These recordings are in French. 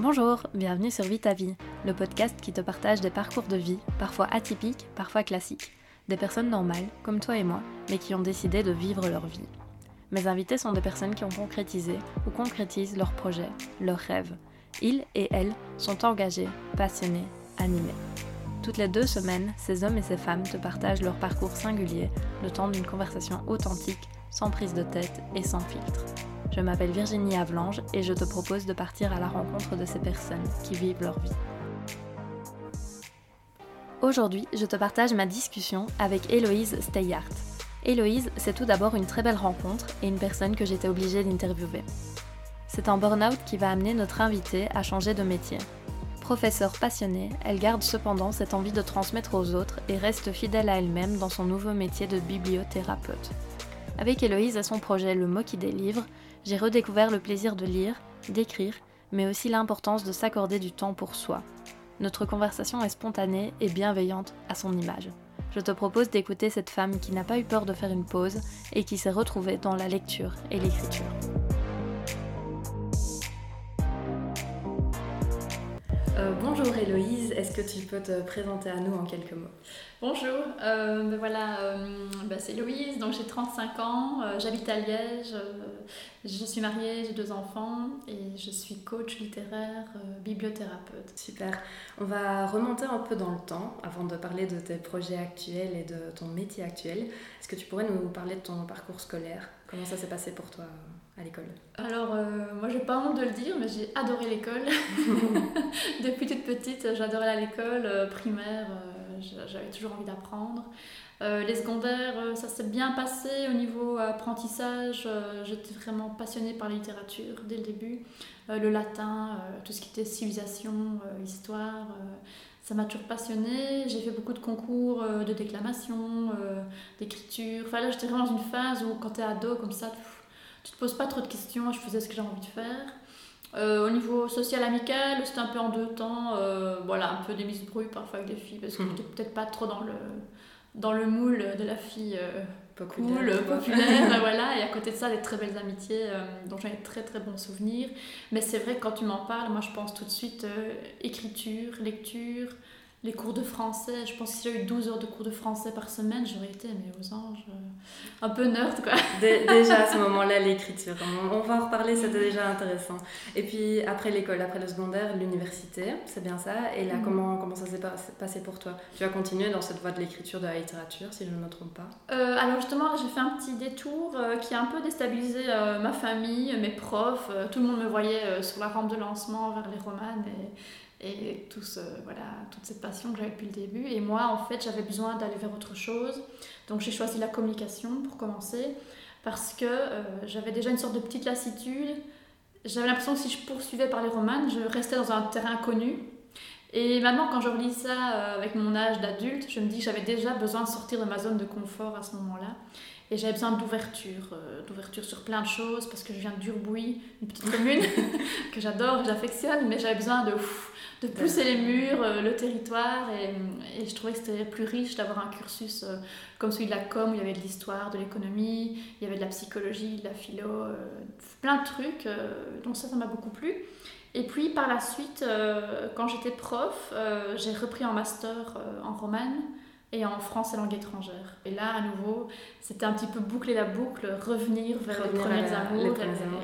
Bonjour, bienvenue sur Vie ta vie, le podcast qui te partage des parcours de vie, parfois atypiques, parfois classiques, des personnes normales, comme toi et moi, mais qui ont décidé de vivre leur vie. Mes invités sont des personnes qui ont concrétisé ou concrétisent leurs projets, leurs rêves. Ils et elles sont engagés, passionnés, animés. Toutes les deux semaines, ces hommes et ces femmes te partagent leur parcours singulier, le temps d'une conversation authentique, sans prise de tête et sans filtre. Je m'appelle Virginie Avlange et je te propose de partir à la rencontre de ces personnes qui vivent leur vie. Aujourd'hui, je te partage ma discussion avec Héloïse Steyart. Héloïse, c'est tout d'abord une très belle rencontre et une personne que j'étais obligée d'interviewer. C'est un burn-out qui va amener notre invitée à changer de métier. Professeure passionnée, elle garde cependant cette envie de transmettre aux autres et reste fidèle à elle-même dans son nouveau métier de bibliothérapeute. Avec Héloïse et son projet Le mot qui délivre, j'ai redécouvert le plaisir de lire, d'écrire, mais aussi l'importance de s'accorder du temps pour soi. Notre conversation est spontanée et bienveillante à son image. Je te propose d'écouter cette femme qui n'a pas eu peur de faire une pause et qui s'est retrouvée dans la lecture et l'écriture. Héloïse, est-ce que tu peux te présenter à nous en quelques mots? Bonjour, euh, ben voilà, euh, ben c'est Héloïse, donc j'ai 35 ans, j'habite à Liège, je suis mariée, j'ai deux enfants et je suis coach littéraire, bibliothérapeute. Super, on va remonter un peu dans le temps avant de parler de tes projets actuels et de ton métier actuel. Est-ce que tu pourrais nous parler de ton parcours scolaire? Comment ça s'est passé pour toi? À l'école Alors, euh, moi, j'ai pas honte de le dire, mais j'ai adoré l'école. Depuis toute petite, j'adorais à l'école euh, primaire, euh, j'avais toujours envie d'apprendre. les secondaires, ça s'est bien passé au niveau apprentissage. J'étais vraiment passionnée par la littérature dès le début. le latin, tout ce qui était civilisation, histoire, ça m'a toujours passionnée. J'ai fait beaucoup de concours de déclamation, d'écriture. Enfin là, j'étais vraiment dans une phase où quand tu es ado comme ça, tu te poses pas trop de questions, je faisais ce que j'ai envie de faire. Euh, au niveau social amical, c'était un peu en deux temps, euh, voilà, un peu des mises brouilles parfois avec des filles, parce que mhm. j'étais peut-être pas trop dans le, dans le moule de la fille euh, populaire, cool, populaire, voilà, et à côté de ça, des très belles amitiés dont j'ai très très bons souvenirs. Mais c'est vrai que quand tu m'en parles, moi je pense tout de suite écriture, lecture, les cours de français. Je pense que si j'avais eu 12 heures de cours de français par semaine, j'aurais été mais aux anges. Euh, un peu nerd, quoi. déjà à ce moment-là, l'écriture. On, va en reparler, c'était déjà intéressant. Et puis après l'école, après le secondaire, l'université, c'est bien ça. Et là, mm. comment, comment ça s'est passé pour toi? Tu as continué dans cette voie de l'écriture, de la littérature, si je ne me trompe pas? Euh, Alors justement, j'ai fait un petit détour euh, qui a un peu déstabilisé ma famille, mes profs. tout le monde me voyait sur la rampe de lancement vers les romanes. Et et tout voilà, toute cette passion que j'avais depuis le début. Et moi, en fait, j'avais besoin d'aller vers autre chose. Donc j'ai choisi la communication pour commencer, parce que euh, j'avais déjà une sorte de petite lassitude. J'avais l'impression que si je poursuivais par les romanes, je restais dans un terrain connu. Et maintenant, quand je relis ça euh, avec mon âge d'adulte, je me dis que j'avais déjà besoin de sortir de ma zone de confort à ce moment-là. Et j'avais besoin d'ouverture, euh, d'ouverture sur plein de choses, parce que je viens d'Urbouy, une petite commune que j'adore, que j'affectionne, mais j'avais besoin de de pousser les murs, euh, le territoire. Et, et, je trouvais que c'était plus riche d'avoir un cursus euh, comme celui de la com, où il y avait de l'histoire, de l'économie, il y avait de la psychologie, de la philo, euh, plein de trucs. donc ça, ça m'a beaucoup plu. Et puis par la suite, quand j'étais prof, j'ai repris un master en romane et en France et langue étrangère. Et là, à nouveau, c'était un petit peu boucler la boucle, revenir vers les premiers amours.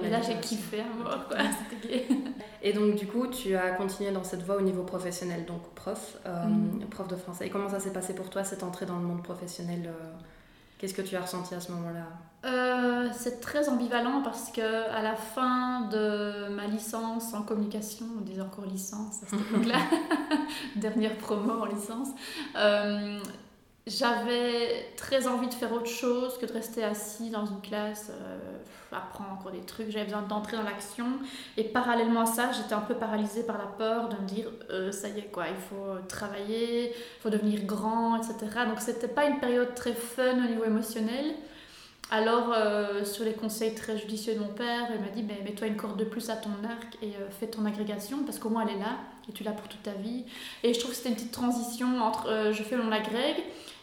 et, là, j'ai kiffé à mort, C'était Et donc, du coup, tu as continué dans cette voie au niveau professionnel, donc prof, euh, mm. prof de français. Et comment ça s'est passé pour toi, cette entrée dans le monde professionnel euh, Qu'est-ce que tu as ressenti à ce moment-là? Euh, C'est très ambivalent parce que à la fin de ma licence en communication, on disait encore licence à cette époque-là, dernière promo en licence, j'avais très envie de faire autre chose que de rester assis dans une classe, euh, apprendre encore des trucs. J'avais besoin d'entrer dans l'action. Et parallèlement à ça, j'étais un peu paralysée par la peur de me dire euh, ça y est, quoi, il faut travailler, il faut devenir grand, etc. Donc, c'était pas une période très fun au niveau émotionnel. Alors, euh, sur les conseils très judicieux de mon père, il m'a dit ben, mets-toi une corde de plus à ton arc et fais ton agrégation parce qu'au moins elle est là et tu l'as pour toute ta vie. Et je trouve que c'était une petite transition entre je fais mon agrég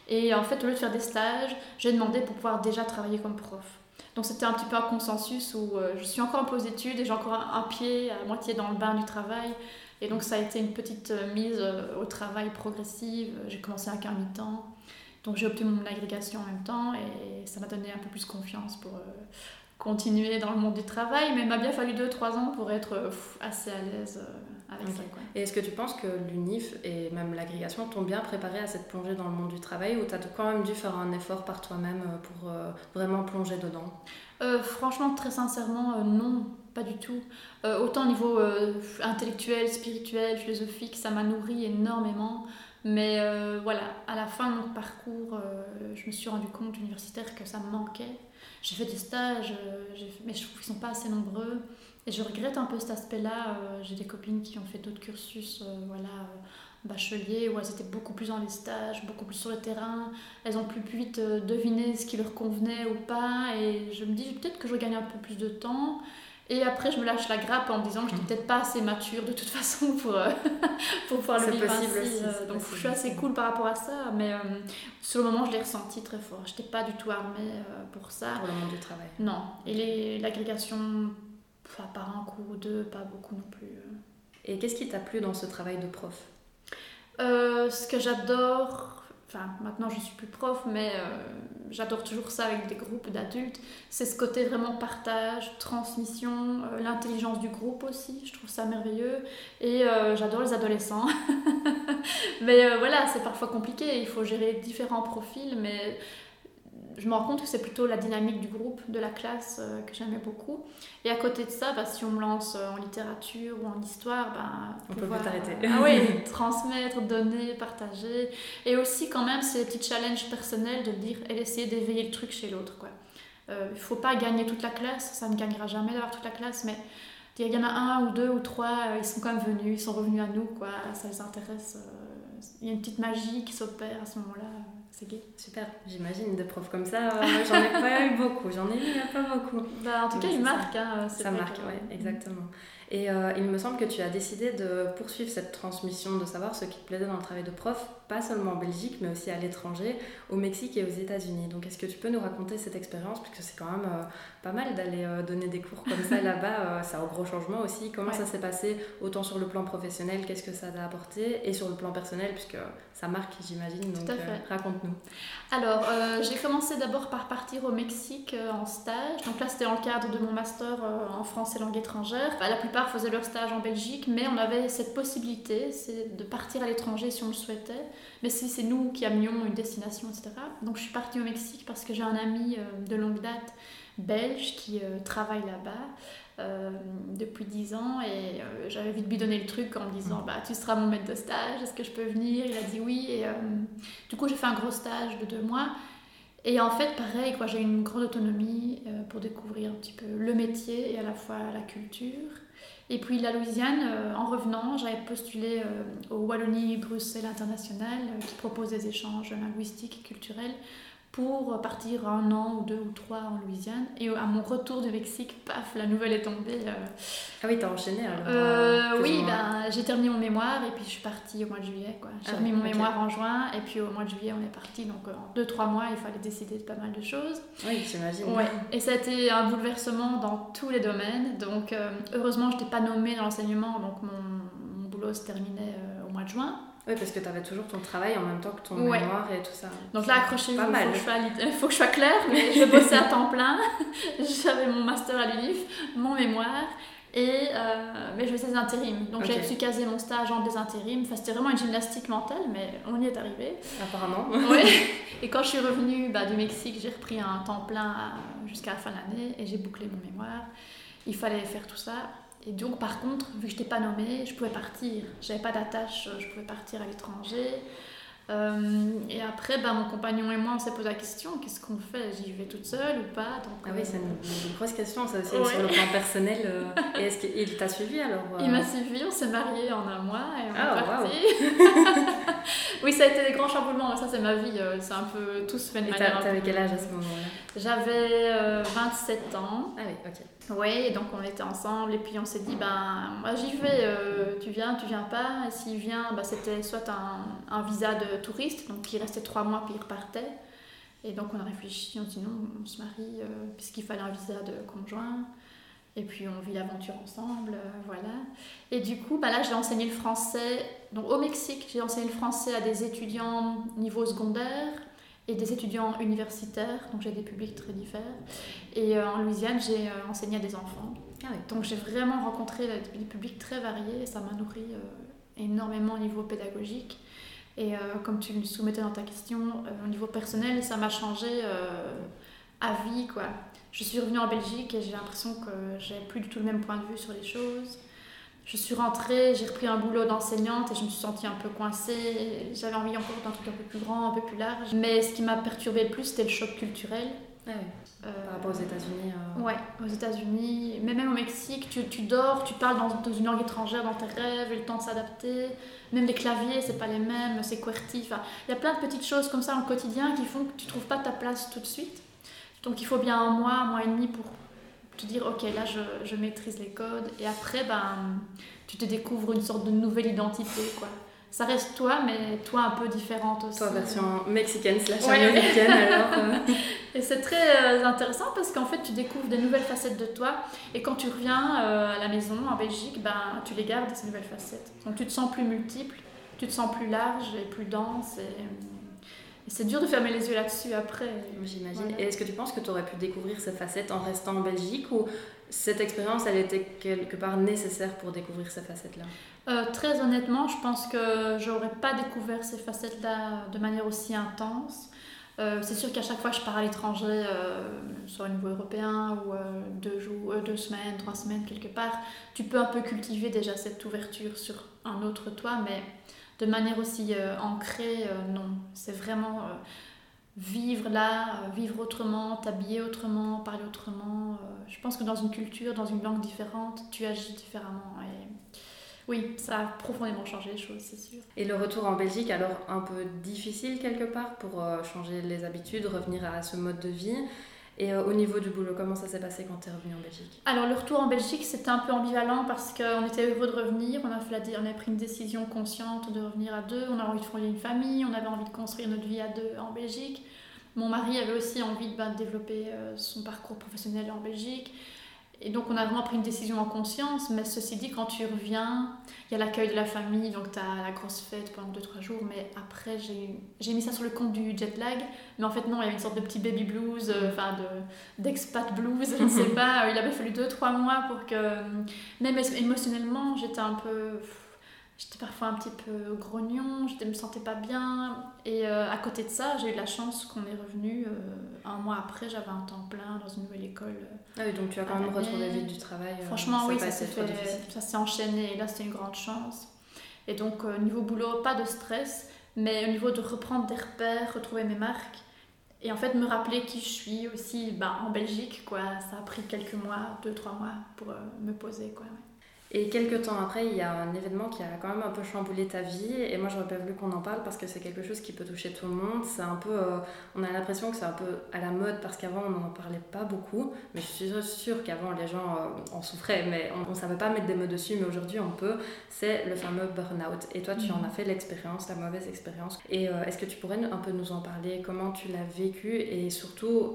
et en fait, au lieu de faire des stages, j'ai demandé pour pouvoir déjà travailler comme prof. Donc c'était un petit peu un consensus où je suis encore en pause d'études et j'ai encore un, pied à moitié dans le bain du travail. Et donc ça a été une petite mise au travail progressive. J'ai commencé à un mi-temps. Donc j'ai obtenu mon agrégation en même temps et ça m'a donné un peu plus confiance pour continuer dans le monde du travail. Mais il m'a bien fallu 2-3 ans pour être assez à l'aise avec ça. Et est-ce que tu penses que l'UNIF et même l'agrégation t'ont bien préparé à cette plongée dans le monde du travail ou tu as quand même dû faire un effort par toi-même euh, pour euh, vraiment plonger dedans? Euh, Franchement, très sincèrement, non, pas du tout. autant au niveau intellectuel, spirituel, philosophique, ça m'a nourri énormément. Mais voilà, à la fin de mon parcours, je me suis rendu compte universitaire que ça me manquait. J'ai fait des stages, mais je trouve qu'ils sont pas assez nombreux. Et je regrette un peu cet aspect-là. Euh, j'ai des copines qui ont fait d'autres cursus, euh, voilà, euh, bachelier, où elles étaient beaucoup plus dans les stages, beaucoup plus sur le terrain. Elles ont plus, plus vite deviné ce qui leur convenait ou pas. Et je me dis peut-être que je gagne un peu plus de temps. Et après, je me lâche la grappe en me disant que je n'étais peut-être pas assez mature de toute façon pour, pour pouvoir le vivre ainsi. donc je suis assez cool par rapport à ça. Mais sur le moment, je l'ai ressenti très fort. Je n'étais pas du tout armée pour ça. Pour le monde du travail. Non. Et l'agrégation Enfin, par un cours ou deux, pas beaucoup non plus. Euh. Et qu'est-ce qui t'a plu dans ce travail de prof? Euh, Ce que j'adore, enfin maintenant je suis plus prof, mais euh, j'adore toujours ça avec des groupes d'adultes, c'est ce côté vraiment partage, transmission, l'intelligence du groupe aussi, je trouve ça merveilleux. Et j'adore les adolescents. mais voilà, c'est parfois compliqué, il faut gérer différents profils, mais je me rends compte que c'est plutôt la dynamique du groupe, de la classe euh, que j'aimais beaucoup. Et à côté de ça, bah, si on me lance euh, en littérature ou en histoire, bah, on peut pas t'arrêter. ah oui, transmettre, donner, partager. Et aussi quand même ces petits challenges personnels de dire et d'essayer d'éveiller le truc chez l'autre. quoi. Euh, il ne faut pas gagner toute la classe, ça ne gagnera jamais d'avoir toute la classe, mais il y en a un ou deux ou trois, ils sont quand même venus, ils sont revenus à nous, quoi. ça les intéresse. Il y a une petite magie qui s'opère à ce moment-là. C'est gay. Super, j'imagine des profs comme ça. Euh, j'en ai pas eu beaucoup, j'en ai eu pas beaucoup. Bah, en tout cas, ils marquent. Hein, ça marque, oui, exactement. Et euh, il me semble que tu as décidé de poursuivre cette transmission, de savoir ce qui te plaisait dans le travail de prof, pas seulement en Belgique, mais aussi à l'étranger, au Mexique et aux États-Unis. Donc est-ce que tu peux nous raconter cette expérience, puisque c'est quand même euh, pas mal d'aller euh, donner des cours comme ça là-bas, ça a un gros changement aussi. Comment ça s'est passé, autant sur le plan professionnel, qu'est-ce que ça t'a apporté, et sur le plan personnel, puisque ça marque, j'imagine. Donc raconte-nous. Alors, j'ai commencé d'abord par partir au Mexique en stage. Donc là, c'était en cadre de mon master en français langue étrangère. la plupart faisaient leur stage en Belgique, mais on avait cette possibilité c'est de partir à l'étranger si on le souhaitait. Mais si c'est nous qui amenions une destination, etc. Donc je suis partie au Mexique parce que j'ai un ami euh, de longue date belge qui euh, travaille là-bas. Euh, depuis 10 ans et j'avais vite lui donner le truc en me disant bah tu seras mon maître de stage est-ce que je peux venir? Il a dit oui et du coup j'ai fait un gros stage de deux mois et en fait, pareil, quoi, j'ai une grande autonomie pour découvrir un petit peu le métier et à la fois la culture. Et puis la Louisiane, euh, en revenant, j'avais postulé euh, au Wallonie-Bruxelles International euh, qui propose des échanges linguistiques et culturels pour partir un an ou deux ou trois en Louisiane. Et à mon retour du Mexique, paf, la nouvelle est tombée. Ah oui, t'as enchaîné alors Oui, ben, j'ai terminé mon mémoire et puis je suis partie au mois de juillet. J'ai ah terminé mon mémoire en juin et puis au mois de juillet, on est parti. Donc en deux, trois mois, il fallait décider de pas mal de choses. Oui, j'imagine. Ouais. Et ça a été un bouleversement dans tous les domaines. Donc heureusement, je n'étais pas nommée dans l'enseignement, donc mon, mon, boulot se terminait au mois de juin. Oui, parce que tu avais toujours ton travail en même temps que ton mémoire et tout ça. Donc là, accrochez-vous, il faut, que je sois claire, mais je bossais à temps plein. J'avais mon master à l'UNIF, mon mémoire, et, euh, mais je faisais des intérims. Donc j'avais pu caser mon stage en des intérims. Enfin, c'était vraiment une gymnastique mentale, mais on y est arrivé. Apparemment. oui. Et quand je suis revenue bah, du Mexique, j'ai repris un temps plein jusqu'à la fin de l'année et j'ai bouclé mon mémoire. Il fallait faire tout ça. Et donc, par contre, vu que je n'étais pas nommée, je pouvais partir. J'avais pas d'attache, je pouvais partir à l'étranger. Euh, et après, ben, mon compagnon et moi, on s'est posé la question qu'est-ce qu'on fait? J'y vais toute seule ou pas? Donc, Ah oui, c'est une, grosse question, ça aussi, sur le plan personnel. Euh, et est-ce qu'il t'a suivi alors euh? Il m'a suivi, on s'est mariés en un mois et on est ah, parti. oui, ça a été des grands chamboulements, ça c'est ma vie, c'est un peu tout se fait de manière. T'avais quel âge à ce moment-là? J'avais 27 ans. Ah oui, ok. Oui, et donc on était ensemble et puis on s'est dit, ben moi j'y vais, euh, tu viens, tu viens pas. Et s'il vient, ben, c'était soit un, un, visa de touriste, donc il restait trois mois puis il repartait. Et donc on a réfléchi, on dit non, on se marie puisqu'il fallait un visa de conjoint. Et puis on vit l'aventure ensemble, voilà. Et du coup, bah là j'ai enseigné le français. Donc au Mexique, j'ai enseigné le français à des étudiants niveau secondaire et des étudiants universitaires, donc j'ai des publics très différents. Et en Louisiane, j'ai enseigné à des enfants. Ah donc j'ai vraiment rencontré des publics très variés et ça m'a nourri énormément au niveau pédagogique. Et euh, comme tu le soumettais dans ta question, euh, au niveau personnel, ça m'a changé euh, à vie. Quoi. Je suis revenue en Belgique et j'ai l'impression que j'ai plus du tout le même point de vue sur les choses. Je suis rentrée, j'ai repris un boulot d'enseignante et je me suis sentie un peu coincée. J'avais envie encore d'un truc un peu plus grand, un peu plus large. Mais ce qui m'a perturbée le plus, c'était le choc culturel. Ah Par rapport aux États-Unis Ouais, aux États-Unis, mais même au Mexique, tu, tu dors, tu parles dans, dans, une langue étrangère dans tes rêves, le temps de s'adapter. Même les claviers, c'est pas les mêmes, c'est QWERTY. il y a plein de petites choses comme ça en quotidien qui font que tu trouves pas ta place tout de suite. Donc il faut bien un mois, un mois et demi pour te dire ok là je, je maîtrise les codes et après ben tu te découvres une sorte de nouvelle identité quoi ça reste toi, mais toi un peu différente aussi. Toi, version mexicaine slash américaine alors. Euh. Et c'est très euh, intéressant parce qu'en fait, tu découvres des nouvelles facettes de toi. Et quand tu reviens euh, à la maison en Belgique, ben, tu les gardes, ces nouvelles facettes. Donc tu te sens plus multiple, tu te sens plus large et plus dense. Et, c'est dur de fermer les yeux là-dessus après. J'imagine. Et est-ce que tu penses que tu aurais pu découvrir ces facettes en restant en Belgique ou cette expérience, elle était quelque part nécessaire pour découvrir ces facettes-là euh, très honnêtement, je pense que j'aurais pas découvert ces facettes-là de manière aussi intense. Euh, c'est sûr qu'à chaque fois que je pars à l'étranger, euh, soit au niveau européen ou deux, jours, deux semaines, trois semaines quelque part, tu peux un peu cultiver déjà cette ouverture sur un autre toi, mais de manière aussi ancrée, non. C'est vraiment vivre là, vivre autrement, t'habiller autrement, parler autrement. je pense que dans une culture, dans une langue différente, tu agis différemment. Et oui, ça a profondément changé les choses, c'est sûr. Et le retour en Belgique, alors un peu difficile quelque part pour euh, changer les habitudes, revenir à ce mode de vie et euh, au niveau du boulot, comment ça s'est passé quand tu es revenu en Belgique? Alors le retour en Belgique, c'était un peu ambivalent parce qu'on était heureux de revenir, on a, fait on a pris une décision consciente de revenir à deux, on a envie de fonder une famille, on avait envie de construire notre vie à deux en Belgique. Mon mari avait aussi envie de, bah, développer euh, son parcours professionnel en Belgique. Et donc on a vraiment pris une décision en conscience, mais ceci dit, quand tu reviens, il y a l'accueil de la famille, donc tu as la grosse fête pendant 2-3 jours, mais après j'ai mis ça sur le compte du jet lag, mais en fait non, il y avait une sorte de petit baby blues, euh, enfin d'expat blues, je ne sais pas, il avait fallu 2-3 mois pour que, même émotionnellement, j'étais un peu j'étais parfois un petit peu grognon, je me sentais pas bien. Et euh, à côté de ça, j'ai eu la chance qu'on est revenu euh, un mois après, j'avais un temps plein dans une nouvelle école. ah oui, donc tu as quand même retrouvé vite du travail. Euh, Franchement, oui, ça s'est fait, ça s'est enchaîné et là c'était une grande chance. Et donc au niveau boulot, pas de stress, mais au niveau de reprendre des repères, retrouver mes marques. Et en fait, me rappeler qui je suis aussi bah, en Belgique, quoi. Ça a pris quelques mois, deux, trois mois pour me poser, quoi. Et quelques temps après, il y a un événement qui a quand même un peu chamboulé ta vie. Et moi, j'aurais pas voulu qu'on en parle parce que c'est quelque chose qui peut toucher tout le monde. C'est un peu, euh, on a l'impression que c'est un peu à la mode parce qu'avant, on n'en parlait pas beaucoup. Mais je suis sûre qu'avant, les gens euh, en souffraient, mais on ne savait pas mettre des mots dessus. Mais aujourd'hui, on peut. C'est le fameux burn-out. Et toi, tu en as fait l'expérience, la mauvaise expérience. Et euh, est-ce que tu pourrais un peu nous en parler? Comment tu l'as vécu? Et surtout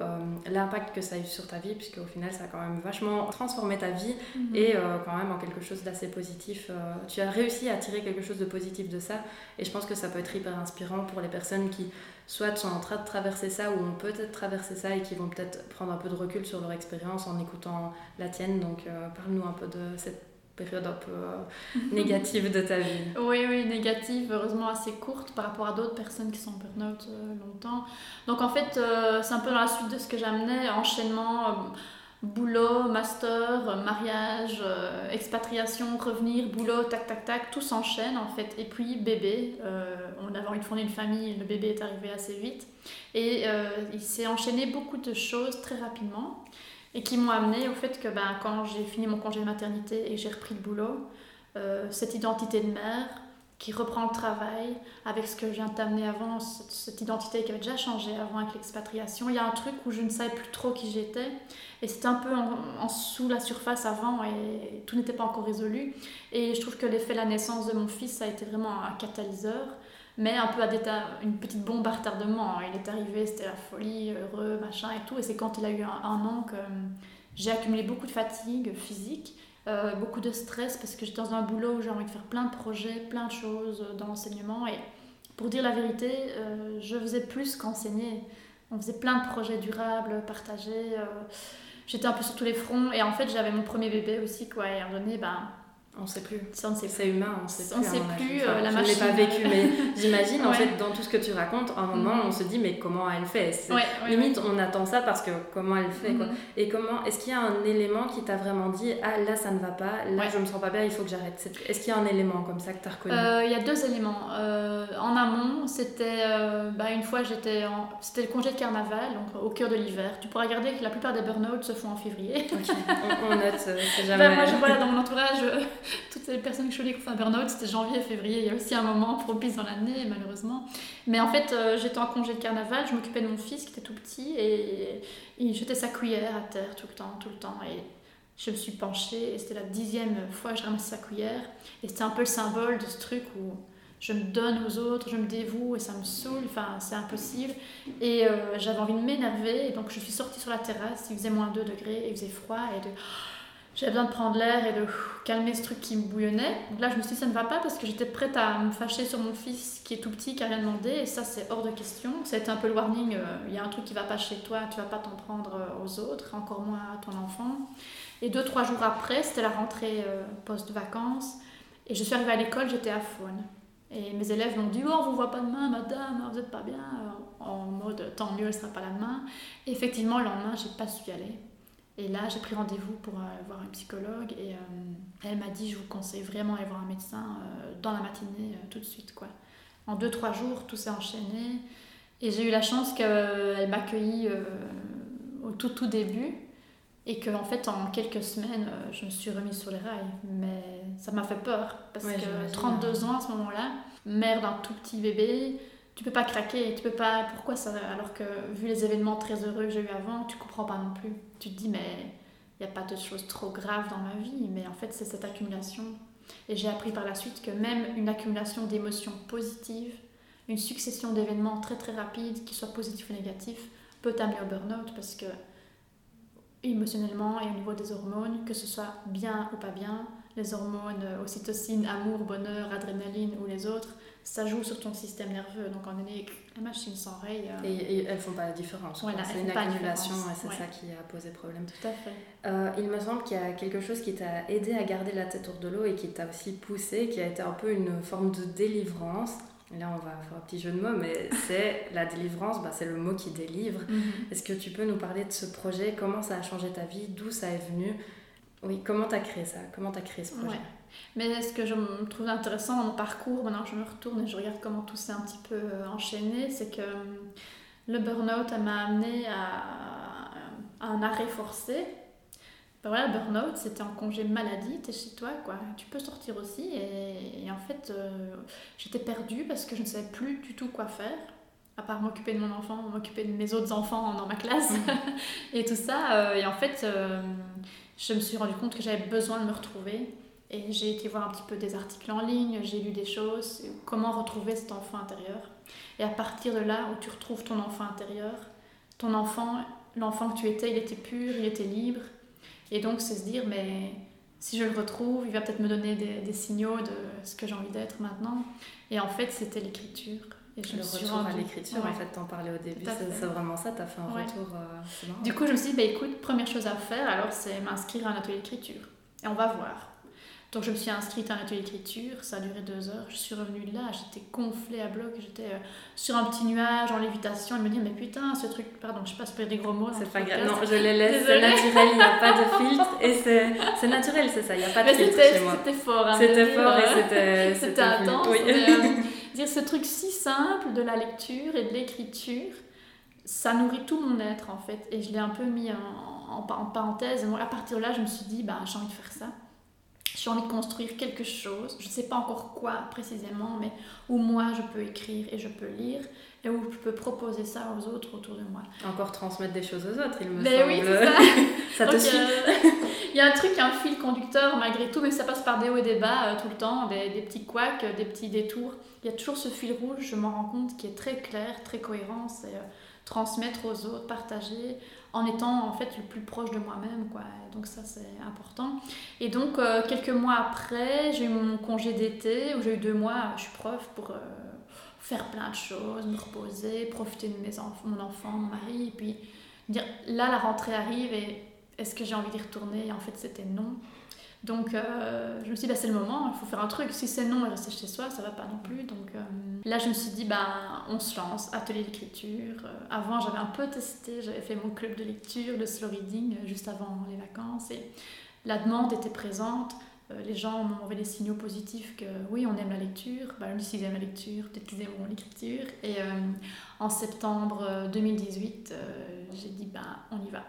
l'impact que ça a eu sur ta vie, puisque au final, ça a quand même vachement transformé ta vie mhm. et quand même en quelque chose d'assez positif. Euh, tu as réussi à tirer quelque chose de positif de ça et je pense que ça peut être hyper inspirant pour les personnes qui soit sont en train de traverser ça ou ont peut-être traversé ça et qui vont peut-être prendre un peu de recul sur leur expérience en écoutant la tienne. Donc euh, parle-nous un peu de cette période un peu euh, négative de ta vie. Oui, oui, négative, heureusement assez courte par rapport à d'autres personnes qui sont en burn-out longtemps. Donc en fait, c'est un peu dans la suite de ce que j'amenais, enchaînement boulot, master, mariage, euh, expatriation, revenir, boulot, tac, tac, tac, tout s'enchaîne en fait. Et puis bébé, euh, on avait envie de une famille, le bébé est arrivé assez vite. Et euh, il s'est enchaîné beaucoup de choses très rapidement et qui m'ont amené au fait que ben, quand j'ai fini mon congé de maternité et j'ai repris le boulot, cette identité de mère, qui reprend le travail avec ce que je viens d'amener avant, cette, identité qui avait déjà changé avant avec l'expatriation. Il y a un truc où je ne savais plus trop qui j'étais et c'était un peu en, sous la surface avant et tout n'était pas encore résolu. Et je trouve que l'effet de la naissance de mon fils, ça a été vraiment un catalyseur. mais un peu à une petite bombe à retardement. Il est arrivé, c'était la folie, heureux, machin et tout. Et c'est quand il a eu un, an que j'ai accumulé beaucoup de fatigue physique, euh, beaucoup de stress parce que j'étais dans un boulot où j'ai envie de faire plein de projets, plein de choses dans l'enseignement. Et pour dire la vérité, euh, je faisais plus qu'enseigner. On faisait plein de projets durables, partagés. Euh, j'étais un peu sur tous les fronts. Et en fait, j'avais mon premier bébé aussi, quoi. Et à un moment donné, ben, on sait plus. C'est humain, on sait plus. On sait plus, euh, la machine. Je l'ai pas vécu, mais j'imagine, en fait, dans tout ce que tu racontes, à un moment, mm. on se dit, mais comment elle fait? Limite, on attend ça parce que comment elle fait, quoi. Mm. Et comment, est-ce qu'il y a un élément qui t'a vraiment dit, ah là, ça ne va pas, là, je me sens pas bien, il faut que j'arrête Est-ce qu'il y a un élément comme ça que tu as reconnu? Euh, Il y a deux éléments. Euh, en amont, c'était, bah, une fois, j'étais en... C'était le congé de carnaval, donc au cœur de l'hiver. Tu pourras regarder que la plupart des burn-out se font en février. on, note, c'est jamais... Ben, moi, je vois dans mon entourage, toutes les personnes que je connais qui font un burn-out, c'était janvier, février. Il y a aussi un moment propice dans l'année, malheureusement. Mais en fait, euh, j'étais en congé de carnaval, je m'occupais de mon fils qui était tout petit et il jetait sa cuillère à terre tout le temps, tout le temps. Et je me suis penchée et c'était la dixième fois que je ramassais sa cuillère. Et c'était un peu le symbole de ce truc où je me donne aux autres, je me dévoue et ça me saoule, enfin c'est impossible. Et euh, j'avais envie de m'énerver et donc je suis sortie sur la terrasse, il faisait moins 2 degrés, il faisait froid et de j'avais besoin de prendre l'air et de calmer ce truc qui me bouillonnait. Donc là, je me suis dit, ça ne va pas parce que j'étais prête à me fâcher sur mon fils qui est tout petit, qui n'a rien demandé. Et ça, c'est hors de question. Été un peu le warning. Euh, il y a un truc qui va pas chez toi, tu vas pas t'en prendre euh, aux autres, encore moins à ton enfant. Et deux, trois jours après, c'était la rentrée euh, post-vacances. Et je suis arrivée à l'école, j'étais à faune. Et mes élèves m'ont dit, oh, on vous voit pas demain, madame, vous n'êtes pas bien. En mode, tant mieux, elle sera pas là demain. Et effectivement, le lendemain, j'ai pas su y aller. Et là, j'ai pris rendez-vous pour euh, voir un psychologue et euh, elle m'a dit je vous conseille vraiment d'aller voir un médecin euh, dans la matinée tout de suite. quoi. En deux, trois jours, tout s'est enchaîné. Et j'ai eu la chance qu'elle m'accueille au tout, tout début et qu'en en fait, en quelques semaines, je me suis remise sur les rails. Mais ça m'a fait peur parce que 32 ans à ce moment-là, mère d'un tout petit bébé, tu peux pas craquer, tu peux pas. Pourquoi ça Alors que vu les événements très heureux que j'ai eu avant, tu comprends pas non plus. Tu te dis, mais il n'y a pas de choses trop graves dans ma vie, mais en fait, c'est cette accumulation. Et j'ai appris par la suite que même une accumulation d'émotions positives, une succession d'événements très très rapides, qu'ils soient positifs ou négatifs, peut amener au burn-out parce que émotionnellement et au niveau des hormones, que ce soit bien ou pas bien, les hormones ocytocine, amour, bonheur, adrénaline ou les autres, ça joue sur ton système nerveux. Donc, en donné, la machine s'enraye. Euh... Et, et, elles font pas la différence. c'est une accumulation et c'est ça qui a posé problème. Tout à fait. Euh, il me semble qu'il y a quelque chose qui t'a aidé à garder la tête hors de l'eau et qui t'a aussi poussé, qui a été un peu une forme de délivrance. Là, on va faire un petit jeu de mots, mais c'est la délivrance, bah, c'est le mot qui délivre. Mhm. Est-ce que tu peux nous parler de ce projet? Comment ça a changé ta vie? D'où ça est venu? Oui, comment tu as créé ça? Comment tu as créé ce projet? Mais ce que je me trouve intéressant dans mon parcours, maintenant je me retourne et je regarde comment tout s'est un petit peu euh, enchaîné, c'est que euh, le burn-out m'a amené à, un arrêt forcé. Ben voilà, le burn-out, c'était en congé maladie, tu es chez toi, quoi. Tu peux sortir aussi. Et, en fait, euh, j'étais perdue parce que je ne savais plus du tout quoi faire, à part m'occuper de mon enfant, m'occuper de mes autres enfants dans ma classe et tout ça. et en fait, je me suis rendu compte que j'avais besoin de me retrouver et j'ai été voir un petit peu des articles en ligne, j'ai lu des choses, comment retrouver cet enfant intérieur. Et à partir de là où tu retrouves ton enfant intérieur, ton enfant, l'enfant que tu étais, il était pur, il était libre. Et donc c'est se dire, mais si je le retrouve, il va peut-être me donner des, des, signaux de ce que j'ai envie d'être maintenant. Et en fait, c'était l'écriture. Et je le retour à l'écriture, en fait, t'en parlais au début, c'est vraiment ça, t'as fait un retour. Euh, du coup, je me suis dit, bah, écoute, première chose à faire, alors c'est m'inscrire à un atelier d'écriture. Et on va voir. Donc je me suis inscrite à un atelier d'écriture, ça a duré deux heures. Je suis revenue là, j'étais gonflée à bloc, j'étais euh, sur un petit nuage en lévitation. Je me dis, mais putain, ce truc, pardon, je sais pas des gros mots. C'est pas grave, non, je les laisse, c'est naturel, il n'y a pas de filtre. Et c'est naturel, c'est ça, il n'y a pas de filtre chez moi. C'était fort, hein, C'était fort et c'était. C'était intense. Oui. Dire ce truc si simple de la lecture et de l'écriture, ça nourrit tout mon être en fait. Et je l'ai un peu mis en, en, en parenthèse. Et à partir de là, je me suis dit, bah, j'ai envie de faire ça j'ai envie de construire quelque chose, je ne sais pas encore quoi précisément, mais où moi je peux écrire et je peux lire. Et où je peux proposer ça aux autres autour de moi. Encore transmettre des choses aux autres, il me mais semble. oui, ça. ça te suit euh, Il y a un truc, un fil conducteur malgré tout, mais ça passe par des hauts et des bas euh, tout le temps, des, des petits couacs, des petits détours. Il y a toujours ce fil rouge, je m'en rends compte, qui est très clair, très cohérent. C'est euh, transmettre aux autres, partager, en étant en fait le plus proche de moi-même. quoi. donc ça, c'est important. Et donc, quelques mois après, j'ai eu mon congé d'été, où j'ai eu deux mois, je suis prof, pour faire plein de choses, me reposer, profiter de mes enfants, mon enfant, mon mari, et puis dire là la rentrée arrive et est-ce que j'ai envie d'y retourner? En fait c'était non. Donc euh, je me suis dit bah, c'est le moment, il faut faire un truc. Si c'est non et rester chez soi, ça va pas non plus. Donc euh, là je me suis dit bah on se lance, atelier d'écriture. Euh, avant j'avais un peu testé, j'avais fait mon club de lecture, le slow reading juste avant les vacances et la demande était présente. Euh, les gens m'ont envoyé des signaux positifs que oui, on aime la lecture. Même s'ils aiment la lecture, peut-être qu'ils aimeront l'écriture. Et euh, en septembre 2018, euh, j'ai dit ben, on y va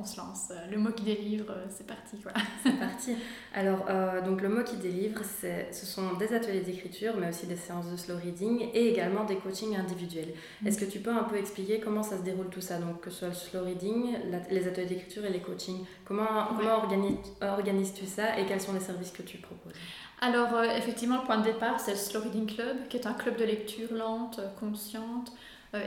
on se lance. Le mot qui délivre, c'est parti quoi. C'est parti. Alors, donc le mot qui délivre, ce sont des ateliers d'écriture, mais aussi des séances de slow reading et également des coachings individuels. Mm. Est-ce que tu peux un peu expliquer comment ça se déroule tout ça? Donc, que ce soit le slow reading, les ateliers d'écriture et les coachings. Comment, comment organises-tu ça et quels sont les services que tu proposes? Alors effectivement, le point de départ, c'est le Slow Reading Club, qui est un club de lecture lente, consciente, euh,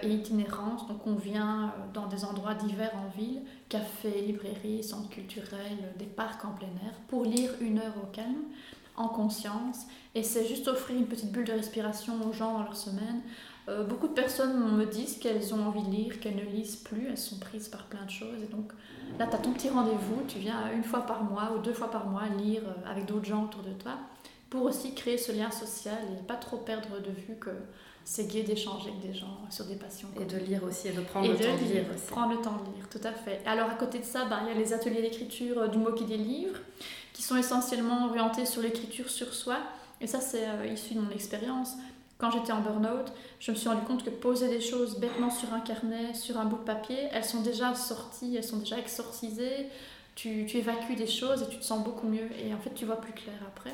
et itinérante. Donc on vient euh, dans des endroits divers en ville, cafés, librairies, centres culturels, des parcs en plein air, pour lire une heure au calme, en conscience. Et c'est juste offrir une petite bulle de respiration aux gens dans leur semaine. Euh, beaucoup de personnes me disent qu'elles ont envie de lire, qu'elles ne lisent plus, elles sont prises par plein de choses. Et donc là, tu as ton petit rendez-vous, tu viens une fois par mois ou deux fois par mois lire avec d'autres gens autour de toi, pour aussi créer ce lien social et pas trop perdre de vue que c'est gai d'échanger avec des gens sur des passions. Et de lire aussi, et de prendre le temps de lire aussi. Prendre le temps de lire, tout à fait. Alors à côté de ça, ben, il y a les ateliers d'écriture euh, du mot qui délivre, qui sont essentiellement orientés sur l'écriture sur soi. Et ça, c'est euh, issu de mon expérience. Quand j'étais en burn-out, je me suis rendu compte que poser des choses bêtement sur un carnet, sur un bout de papier, elles sont déjà sorties, elles sont déjà exorcisées. Tu, tu évacues des choses et tu te sens beaucoup mieux. Et en fait, tu vois plus clair après.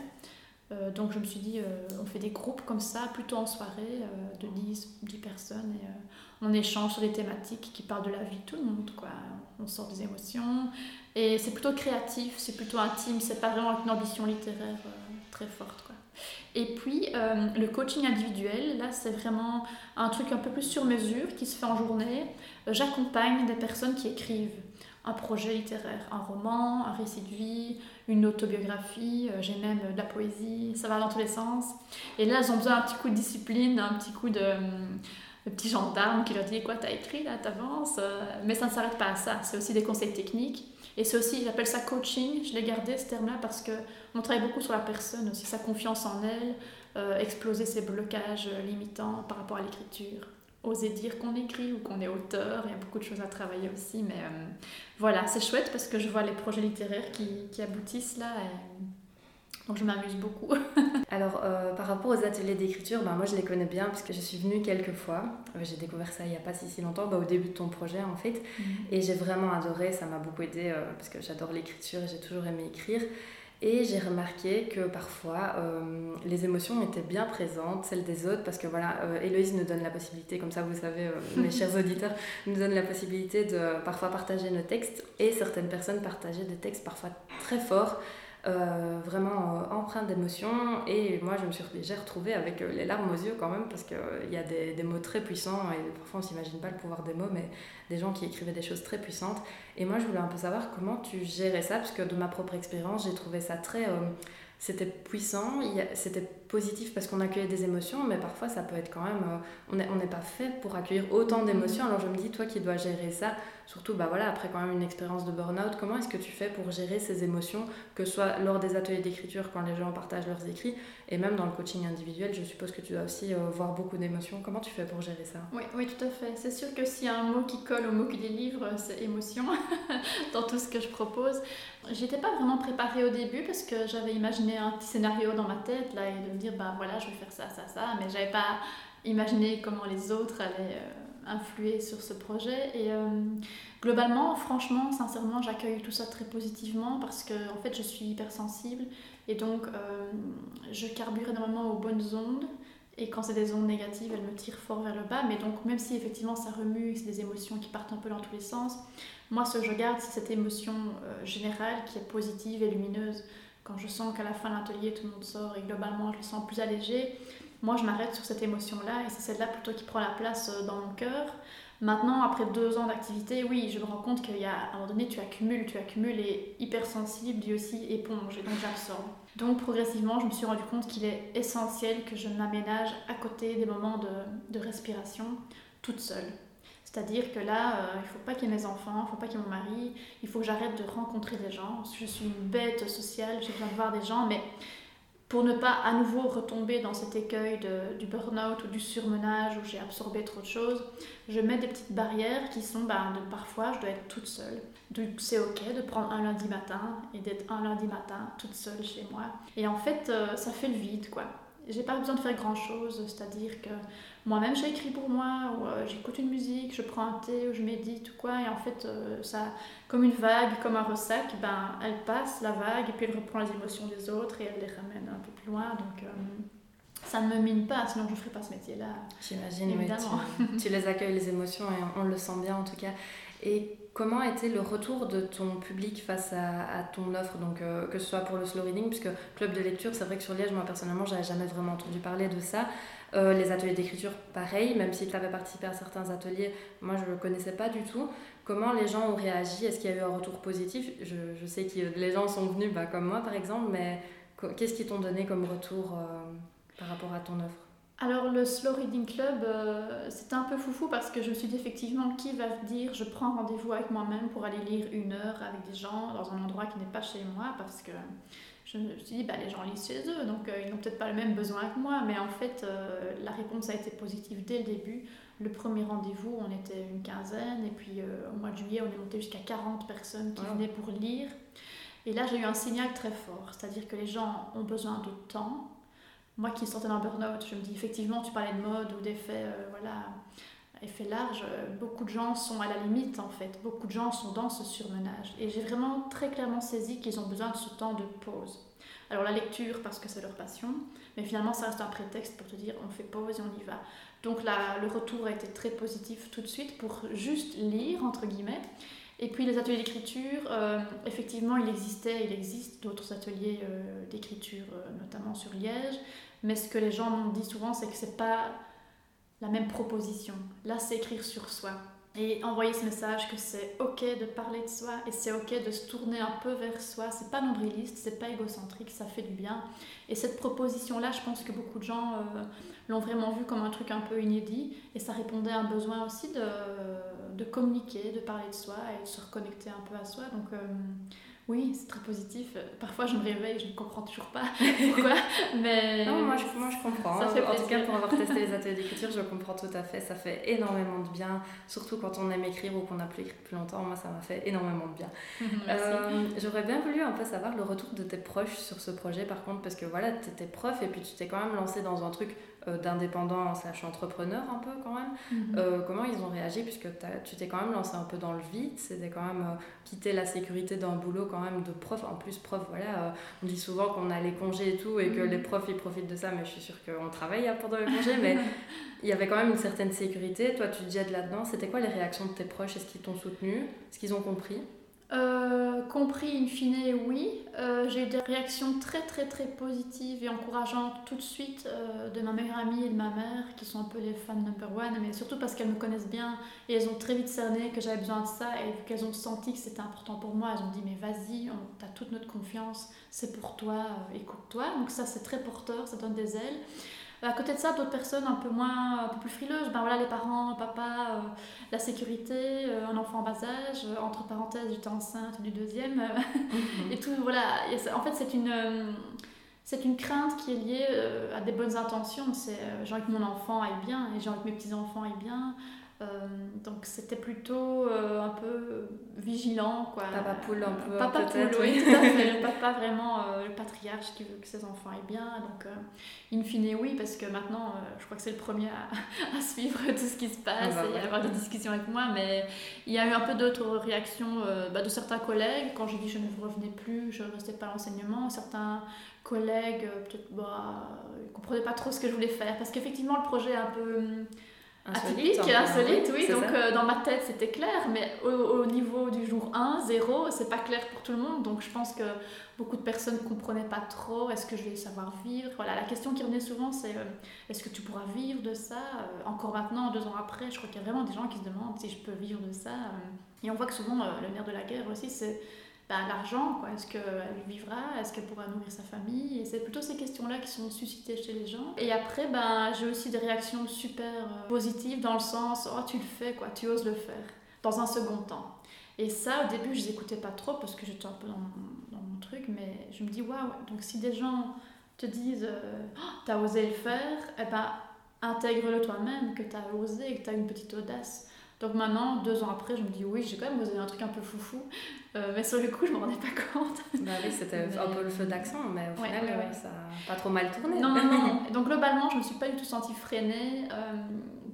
Euh, donc je me suis dit, euh, on fait des groupes comme ça, plutôt en soirée, euh, de 10, 10 personnes, et on échange sur des thématiques qui parlent de la vie de tout le monde, quoi. On sort des émotions, et c'est plutôt créatif, c'est plutôt intime, c'est pas vraiment une ambition littéraire très forte, quoi. Et puis le coaching individuel, là c'est vraiment un truc un peu plus sur mesure qui se fait en journée. J'accompagne des personnes qui écrivent un projet littéraire, un roman, un récit de vie, une autobiographie, euh, j'ai même de la poésie, ça va dans tous les sens. Et là, elles ont besoin d'un petit coup de discipline, un petit coup de, de petit gendarme qui leur dit quoi, t'as écrit là, t'avances. Euh, mais ça ne s'arrête pas à ça, c'est aussi des conseils techniques. Et c'est aussi, j'appelle ça coaching, je l'ai gardé ce terme-là parce qu'on travaille beaucoup sur la personne aussi, sa confiance en elle, euh, exploser ses blocages limitants par rapport à l'écriture oser dire qu'on écrit ou qu'on est auteur. Il y a beaucoup de choses à travailler aussi. Mais euh, voilà, c'est chouette parce que je vois les projets littéraires qui, qui aboutissent là. Donc je m'amuse beaucoup. Alors euh, par rapport aux ateliers d'écriture, bah, moi je les connais bien puisque je suis venue quelques fois. Euh, j'ai découvert ça il n'y a pas si, si longtemps, bah, au début de ton projet en fait. Mhm. Et j'ai vraiment adoré, ça m'a beaucoup aidé parce que j'adore l'écriture et j'ai toujours aimé écrire. Et j'ai remarqué que parfois euh, les émotions étaient bien présentes, celles des autres, parce que voilà, euh, Héloïse nous donne la possibilité, comme ça vous savez, euh, mes chers auditeurs, nous donne la possibilité de parfois partager nos textes, et certaines personnes partageaient des textes parfois très forts, euh, vraiment euh, empreinte d'émotion. Et moi, je me suis j'ai retrouvée avec euh, les larmes aux yeux quand même, parce qu'il y a des, des, mots très puissants, et parfois on s'imagine pas le pouvoir des mots, mais des gens qui écrivaient des choses très puissantes. Et moi, je voulais un peu savoir comment tu gérais ça, parce que de ma propre expérience, j'ai trouvé ça très c'était puissant, c'était positif parce qu'on accueillait des émotions, mais parfois ça peut être quand même. on n'est pas fait pour accueillir autant d'émotions. Alors je me dis, toi qui dois gérer ça, surtout bah voilà, après quand même une expérience de burn-out, comment est-ce que tu fais pour gérer ces émotions, que ce soit lors des ateliers d'écriture quand les gens partagent leurs écrits, et même dans le coaching individuel, je suppose que tu dois aussi euh, voir beaucoup d'émotions. Comment tu fais pour gérer ça? Oui, oui, tout à fait. C'est sûr que s'il y a un mot qui colle au mot qui délivre, c'est émotion dans tout ce que je propose. J'étais pas vraiment préparée au début parce que j'avais imaginé un petit scénario dans ma tête là, et de dire, bah voilà, je vais faire ça, ça, ça, mais j'avais pas imaginé comment les autres allaient. Euh, influer sur ce projet. Et euh, globalement, franchement, sincèrement, j'accueille tout ça très positivement parce que en fait, je suis hypersensible et donc euh, je carbure énormément aux bonnes ondes Et quand c'est des ondes négatives, elles me tirent fort vers le bas. Mais donc, même si effectivement ça remue, c'est des émotions qui partent un peu dans tous les sens, moi, ce que je garde, c'est cette émotion générale qui est positive et lumineuse. Quand je sens qu'à la fin de l'atelier, tout le monde sort et globalement, je le sens plus allégé, moi, je m'arrête sur cette émotion-là et c'est celle-là plutôt qui prend la place euh, dans mon cœur. Maintenant, après deux ans d'activité, oui, je me rends compte qu'il y a à un moment donné, tu accumules, tu accumules et hypersensible, lui aussi éponge et donc j'absorbe. Donc progressivement, je me suis rendu compte qu'il est essentiel que je m'aménage à côté des moments de respiration toute seule. C'est-à-dire que là, euh, il ne faut pas qu'il y ait mes enfants, il ne faut pas qu'il y ait mon mari, il faut que j'arrête de rencontrer des gens. Je suis une bête sociale, j'ai besoin de voir des gens, mais pour ne pas à nouveau retomber dans cet écueil du burn-out ou du surmenage où j'ai absorbé trop de choses, je mets des petites barrières qui sont bah, de parfois je dois être toute seule. C'est ok de prendre un lundi matin et d'être un lundi matin toute seule chez moi. Et en fait, euh, ça fait le vide quoi j'ai pas besoin de faire grand chose, c'est-à-dire que moi-même j'écris pour moi, ou euh, j'écoute une musique, je prends un thé, ou je médite ou quoi, et en fait, euh, ça, comme une vague, comme un ressac, ben, elle passe la vague, et puis elle reprend les émotions des autres, et elle les ramène un peu plus loin, donc euh, ça ne me mine pas, sinon je ne ferais pas ce métier-là. J'imagine, évidemment. Tu, tu, les accueilles, les émotions, et on le sent bien en tout cas. Et comment été le retour de ton public face à, ton offre, donc euh, que ce soit pour le slow reading, puisque club de lecture, c'est vrai que sur Liège, moi personnellement, j'avais jamais vraiment entendu parler de ça. Euh, les ateliers d'écriture, pareil, même si tu avais participé à certains ateliers, moi je ne le connaissais pas du tout. Comment les gens ont réagi? Est-ce qu'il y a eu un retour positif? Je, je, sais que les gens sont venus, bah, comme moi par exemple, mais qu'est-ce qu'ils t'ont donné comme retour euh, par rapport à ton offre? Alors le Slow Reading Club, euh, c'était un peu foufou parce que je me suis dit effectivement qui va dire je prends rendez-vous avec moi-même pour aller lire une heure avec des gens dans un endroit qui n'est pas chez moi parce que je me suis dit bah, les gens lisent chez eux donc euh, ils n'ont peut-être pas le même besoin que moi mais en fait euh, la réponse a été positive dès le début. Le premier rendez-vous on était une quinzaine et puis au mois de juillet on est monté jusqu'à 40 personnes qui venaient pour lire. Et là j'ai eu un signal très fort, c'est-à-dire que les gens ont besoin de temps moi qui sortais d'un burn-out, je me dis effectivement, tu parlais de mode ou d'effets, euh, voilà, effets larges, euh, beaucoup de gens sont à la limite en fait, beaucoup de gens sont dans ce surmenage. Et j'ai vraiment très clairement saisi qu'ils ont besoin de ce temps de pause. Alors la lecture parce que c'est leur passion, mais finalement ça reste un prétexte pour te dire on fait pause et on y va. Donc là, le retour a été très positif tout de suite pour juste lire, entre guillemets. Et puis les ateliers d'écriture, euh, effectivement, il existait, il existe d'autres ateliers d'écriture, notamment sur Liège. Mais ce que les gens m'ont dit souvent, c'est que c'est pas la même proposition. Là, c'est écrire sur soi. Et envoyer ce message que c'est ok de parler de soi et c'est ok de se tourner un peu vers soi. C'est pas nombriliste, c'est pas égocentrique, ça fait du bien. Et cette proposition-là, je pense que beaucoup de gens euh, l'ont vraiment vu comme un truc un peu inédit et ça répondait à un besoin aussi de, de communiquer, de parler de soi et de se reconnecter un peu à soi. Donc, euh, oui, c'est très positif. Parfois, je me réveille, je ne comprends toujours pas pourquoi, mais... Non, moi je, moi, je comprends. Ça fait en tout cas, pour avoir testé les ateliers d'écriture, je comprends tout à fait. Ça fait énormément de bien, surtout quand on aime écrire ou qu'on n'a plus écrit depuis longtemps. Moi, ça m'a fait énormément de bien. euh, J'aurais bien voulu un peu savoir le retour de tes proches sur ce projet, par contre, parce que voilà, tu étais prof et puis tu t'es quand même lancé dans un truc d'indépendant slash entrepreneur un peu quand même. Mhm. Euh, comment ils ont réagi puisque tu t'es quand même lancé un peu dans le vide, c'était quand même euh, quitter la sécurité d'un boulot quand même de prof. En plus prof, voilà, on dit souvent qu'on a les congés et tout et que mhm. les profs ils profitent de ça, mais je suis sûre qu'on travaille hein, pendant les congés, mais il y avait quand même une certaine sécurité. Toi tu te jettes là-dedans, c'était quoi les réactions de tes proches? Est-ce qu'ils t'ont soutenu? Est-ce qu'ils ont compris? Euh, compris in fine, oui. Euh, j'ai eu des réactions très très très positives et encourageantes tout de suite euh, de ma meilleure amie et de ma mère, qui sont un peu les fans number one, mais surtout parce qu'elles me connaissent bien et elles ont très vite cerné que j'avais besoin de ça et qu'elles ont senti que c'était important pour moi, elles ont dit mais vas-y, on as toute notre confiance, c'est pour toi, écoute-toi. Donc ça c'est très porteur, ça donne des ailes. À côté de ça, d'autres personnes un peu moins, un peu plus frileuses, ben voilà, les parents, papa, euh, la sécurité, euh, un enfant en bas âge, euh, entre parenthèses, j'étais enceinte du deuxième, mhm. et tout, voilà. en fait, c'est une, c'est une crainte qui est liée à des bonnes intentions. C'est j'ai envie que mon enfant aille bien et j'ai envie que mes petits enfants aillent bien. Donc c'était plutôt euh, un peu vigilant. Quoi. Papa poule un peu. Papa poule, oui, tout à fait. Le papa vraiment le patriarche qui veut que ses enfants aillent bien. Donc, in fine, oui, parce que maintenant, je crois que c'est le premier à, à, suivre tout ce qui se passe ah bah et à avoir des discussions avec moi. Mais il y a eu un peu d'autres réactions bah, de certains collègues. Quand j'ai dit je ne revenais plus, je ne restais pas à l'enseignement, certains collègues, peut-être, bah, ne comprenaient pas trop ce que je voulais faire. Parce qu'effectivement, le projet est un peu hum, atypique, insolite, oui. Donc euh, dans ma tête, c'était clair, mais au, niveau du jour 1, 0, c'est pas clair pour tout le monde. Donc je pense que beaucoup de personnes ne comprenaient pas trop est-ce que je vais savoir vivre? Voilà, la question qui revenait souvent, c'est euh, est-ce que tu pourras vivre de ça? Euh, Encore maintenant, deux ans après, je crois qu'il y a vraiment des gens qui se demandent si je peux vivre de ça. et on voit que souvent, le nerf de la guerre aussi, c'est bah, l'argent, quoi. Est-ce qu'elle vivra? Est-ce qu'elle pourra nourrir sa famille? C'est plutôt ces questions-là qui sont suscitées chez les gens. Et après, ben, j'ai aussi des réactions super euh, positives dans le sens Oh, tu le fais, quoi, tu oses le faire, dans un second temps. Et ça, au début, je les écoutais pas trop parce que j'étais un peu dans, dans, mon truc, mais je me dis Waouh, donc si des gens te disent euh, oh, T'as osé le faire, eh ben, intègre-le toi-même, que t'as osé, que t'as une petite audace. Donc maintenant, deux ans après, je me dis oui, j'ai quand même osé un truc un peu foufou. Euh, mais sur le coup, je me rendais pas compte. Bah oui, c'était un peu le feu d'accent, mais au final, ça n'a pas trop mal tourné. Non, non, non. donc globalement, je me suis pas du tout sentie freinée, euh,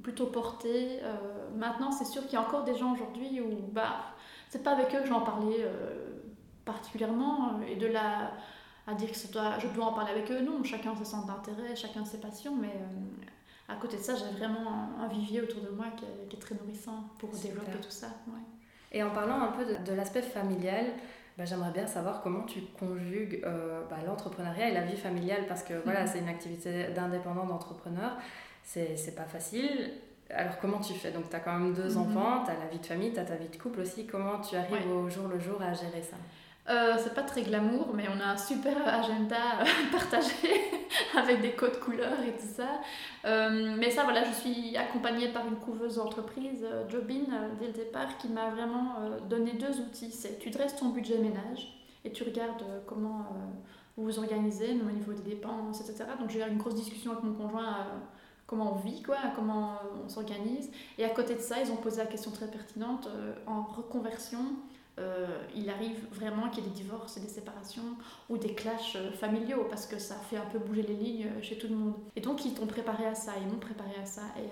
plutôt portée. Euh, maintenant, c'est sûr qu'il y a encore des gens aujourd'hui où bah, c'est pas avec eux que j'en parlais particulièrement. Et de là à dire que je dois en parler avec eux, non, chacun ses centres d'intérêt, chacun ses passions, mais à côté de ça, j'ai vraiment un, vivier autour de moi qui est, très nourrissant pour développer tout ça. Et en parlant un peu de, l'aspect familial, bah, j'aimerais bien savoir comment tu conjugues euh, bah, l'entrepreneuriat et la vie familiale, parce que voilà, mhm. c'est une activité d'indépendant d'entrepreneur, c'est pas facile. Alors comment tu fais? Donc tu as quand même deux mhm. enfants, tu as la vie de famille, tu as ta vie de couple aussi. Comment tu arrives au jour le jour à gérer ça? Euh, c'est pas très glamour, mais on a un super agenda euh, partagé avec des codes couleurs et tout ça. Euh, mais ça, voilà, je suis accompagnée par une couveuse d'entreprise, Jobin, dès le départ, qui m'a vraiment donné deux outils. C'est tu dresses ton budget ménage et tu regardes comment vous vous organisez, au niveau des dépenses, etc. Donc j'ai eu une grosse discussion avec mon conjoint comment on vit, quoi, comment on s'organise. Et à côté de ça, ils ont posé la question très pertinente en reconversion euh, il arrive vraiment qu'il y ait des divorces et des séparations ou des clashs euh, familiaux parce que ça fait un peu bouger les lignes euh, chez tout le monde. Et donc ils t'ont préparé à ça, ils m'ont préparé à ça. Et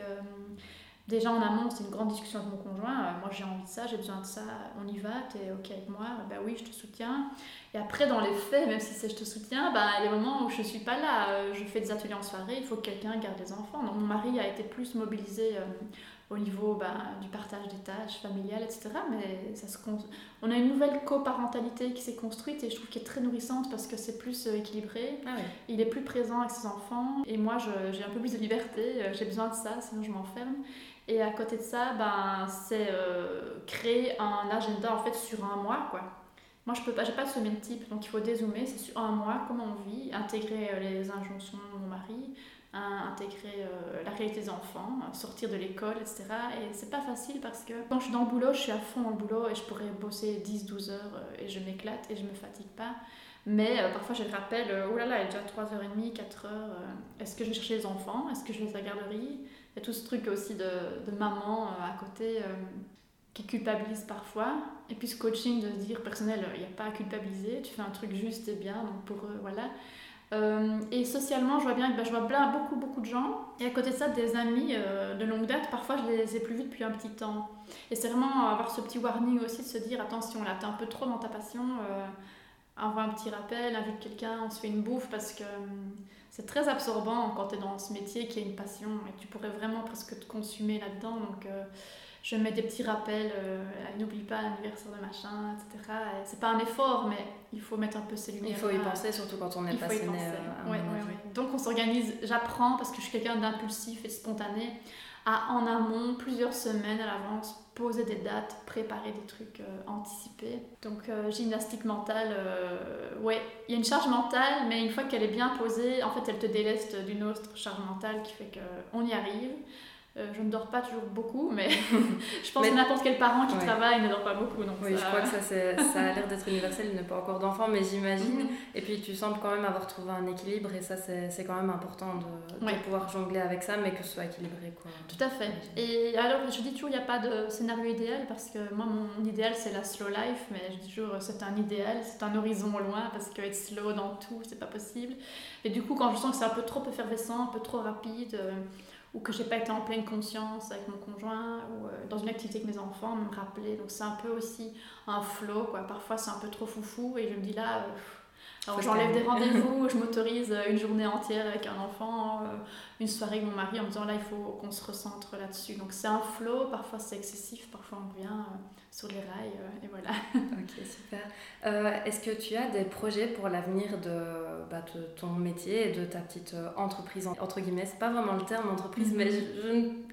déjà en amont, c'est une grande discussion avec mon conjoint. moi j'ai envie de ça, j'ai besoin de ça, on y va, t'es ok avec moi, bah oui, je te soutiens. Et après, dans les faits, même si c'est je te soutiens, bah, les moments où je suis pas là, je fais des ateliers en soirée, il faut que quelqu'un garde les enfants. Donc mon mari a été plus mobilisé au niveau bah, du partage des tâches familiales, etc. Mais ça se on a une nouvelle coparentalité qui s'est construite et je trouve qu'elle est très nourrissante parce que c'est plus euh, équilibré. Ah Il est plus présent avec ses enfants et moi j'ai un peu plus de liberté, euh, j'ai besoin de ça, sinon je m'enferme. Et à côté de ça, ben, c'est euh, créer un agenda en fait sur un mois. quoi. Moi, je peux pas, j'ai pas de semaine type, donc il faut dézoomer. C'est sur un mois, comment on vit, intégrer les injonctions de mon mari, à intégrer euh, la réalité des enfants, sortir de l'école, etc. Et c'est pas facile parce que quand je suis dans le boulot, je suis à fond dans le boulot et je pourrais bosser 10-12 heures euh, et je m'éclate et je me fatigue pas. Mais euh, parfois je le rappelle, oh là là, il est déjà 3h30, 4h, est-ce que je vais chercher les enfants? Est-ce que je vais à la garderie Il y a tout ce truc aussi de, de maman à côté qui culpabilise parfois. Et puis ce coaching de dire personnel, il n'y a pas à culpabiliser, tu fais un truc juste et bien, donc pour eux, voilà. Euh, et socialement, je vois bien que bah, je vois beaucoup, beaucoup de gens. Et à côté de ça, des amis euh, de longue date, parfois je les ai plus vus depuis un petit temps. Et c'est vraiment avoir ce petit warning aussi de se dire attention, là, t'es un peu trop dans ta passion. Euh, envoie un petit rappel, invite quelqu'un, on se fait une bouffe parce que c'est très absorbant quand tu es dans ce métier qui est une passion et tu pourrais vraiment presque te consumer là-dedans. Je mets des petits rappels, euh, n'oublie pas l'anniversaire de machin, etc. C'est pas un effort, mais il faut mettre un peu ses lumières. Il faut y penser, surtout quand on est passionné. Euh, ouais, Donc on s'organise, j'apprends, parce que je suis quelqu'un d'impulsif et spontané, à en amont, plusieurs semaines à l'avance, poser des dates, préparer des trucs euh, anticipés. Donc gymnastique mentale, ouais, il y a une charge mentale, mais une fois qu'elle est bien posée, en fait elle te déleste d'une autre charge mentale qui fait qu'on y arrive. Euh, je ne dors pas toujours beaucoup, mais je pense que n'importe quel parent qui travaille ne dort pas beaucoup. Donc oui, je crois que ça, ça a l'air d'être universel. Il n'a pas encore d'enfant, mais j'imagine. Mhm. Et puis tu sembles quand même avoir trouvé un équilibre, et ça, c'est quand même important de, de pouvoir jongler avec ça, mais que ce soit équilibré. Quoi. Tout à fait. Et alors, je dis toujours, il n'y a pas de scénario idéal, parce que moi, mon idéal, c'est la slow life, mais je dis toujours, c'est un idéal, c'est un horizon loin, parce que être slow dans tout, c'est pas possible. Et du coup, quand je sens que c'est un peu trop effervescent, un peu trop rapide, euh, ou que j'ai pas été en pleine conscience avec mon conjoint ou euh, dans une activité avec mes enfants, me rappeler. Donc c'est un peu aussi un flow, quoi. Parfois c'est un peu trop foufou et je me dis là, euh, alors j'enlève des rendez-vous, je m'autorise une journée entière avec un enfant, euh, une soirée avec mon mari en me disant là il faut qu'on se recentre là-dessus. Donc c'est un flow, parfois c'est excessif, parfois on revient sur les rails et voilà. ok, super. Est-ce que tu as des projets pour l'avenir de, bah, de, ton métier et de ta petite entreprise entre guillemets? C'est pas vraiment le terme entreprise, mais je,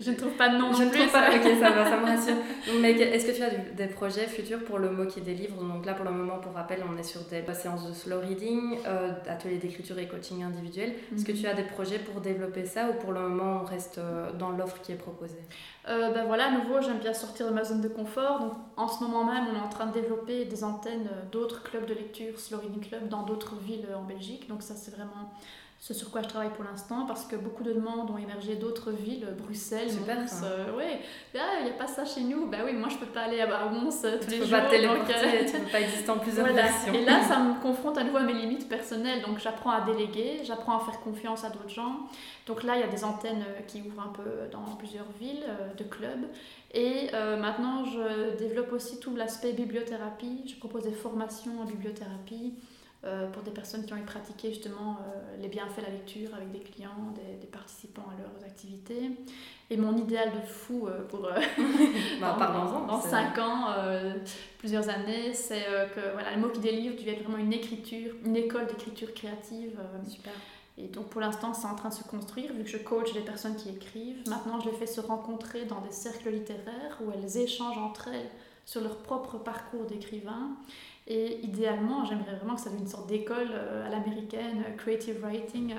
je, ne trouve pas de nom je ne trouve pas. Ok, ça va, ça me rassure. mais est-ce que tu as des projets futurs pour le mot qui délivre Donc là, pour le moment, pour rappel, on est sur des séances de slow reading, euh, ateliers d'écriture et coaching individuel. Est-ce que mhm. tu as des projets pour développer ça ou pour le moment, on reste euh, dans l'offre qui est proposée? Euh, ben voilà, à nouveau, j'aime bien sortir de ma zone de confort. Donc, en ce moment même, on est en train de développer des antennes d'autres clubs de lecture, Slow Reading Club, dans d'autres villes en Belgique. Donc, ça, c'est vraiment ce sur quoi je travaille pour l'instant parce que beaucoup de demandes ont émergé d'autres villes, Bruxelles, Mons. Euh, oui, il n'y a pas ça chez nous. Bah oui, moi je peux pas aller à Mons euh, tous les jours. Pas donc, euh, tu peux pas exister en plusieurs versions. Et là, ça me confronte à nouveau à mes limites personnelles. Donc j'apprends à déléguer, j'apprends à faire confiance à d'autres gens. Donc là, il y a des antennes qui ouvrent un peu dans plusieurs villes, de clubs. Et maintenant, je développe aussi tout l'aspect bibliothérapie. Je propose des formations en bibliothérapie. Euh, pour des personnes qui ont pratiqué justement euh, les bienfaits de la lecture avec des clients, des, participants à leurs activités. Et mon idéal de fou euh, pour bah, dans, dans 5 ans, plusieurs années, c'est que voilà, le mot qui délivre être vraiment une écriture, une école d'écriture créative. Super. Et donc pour l'instant, c'est en train de se construire, vu que je coach des personnes qui écrivent. Maintenant, je les fais se rencontrer dans des cercles littéraires où elles échangent entre elles sur leur propre parcours d'écrivain. Et idéalement, j'aimerais vraiment que ça soit une sorte d'école euh, à l'américaine, euh, creative writing. Euh,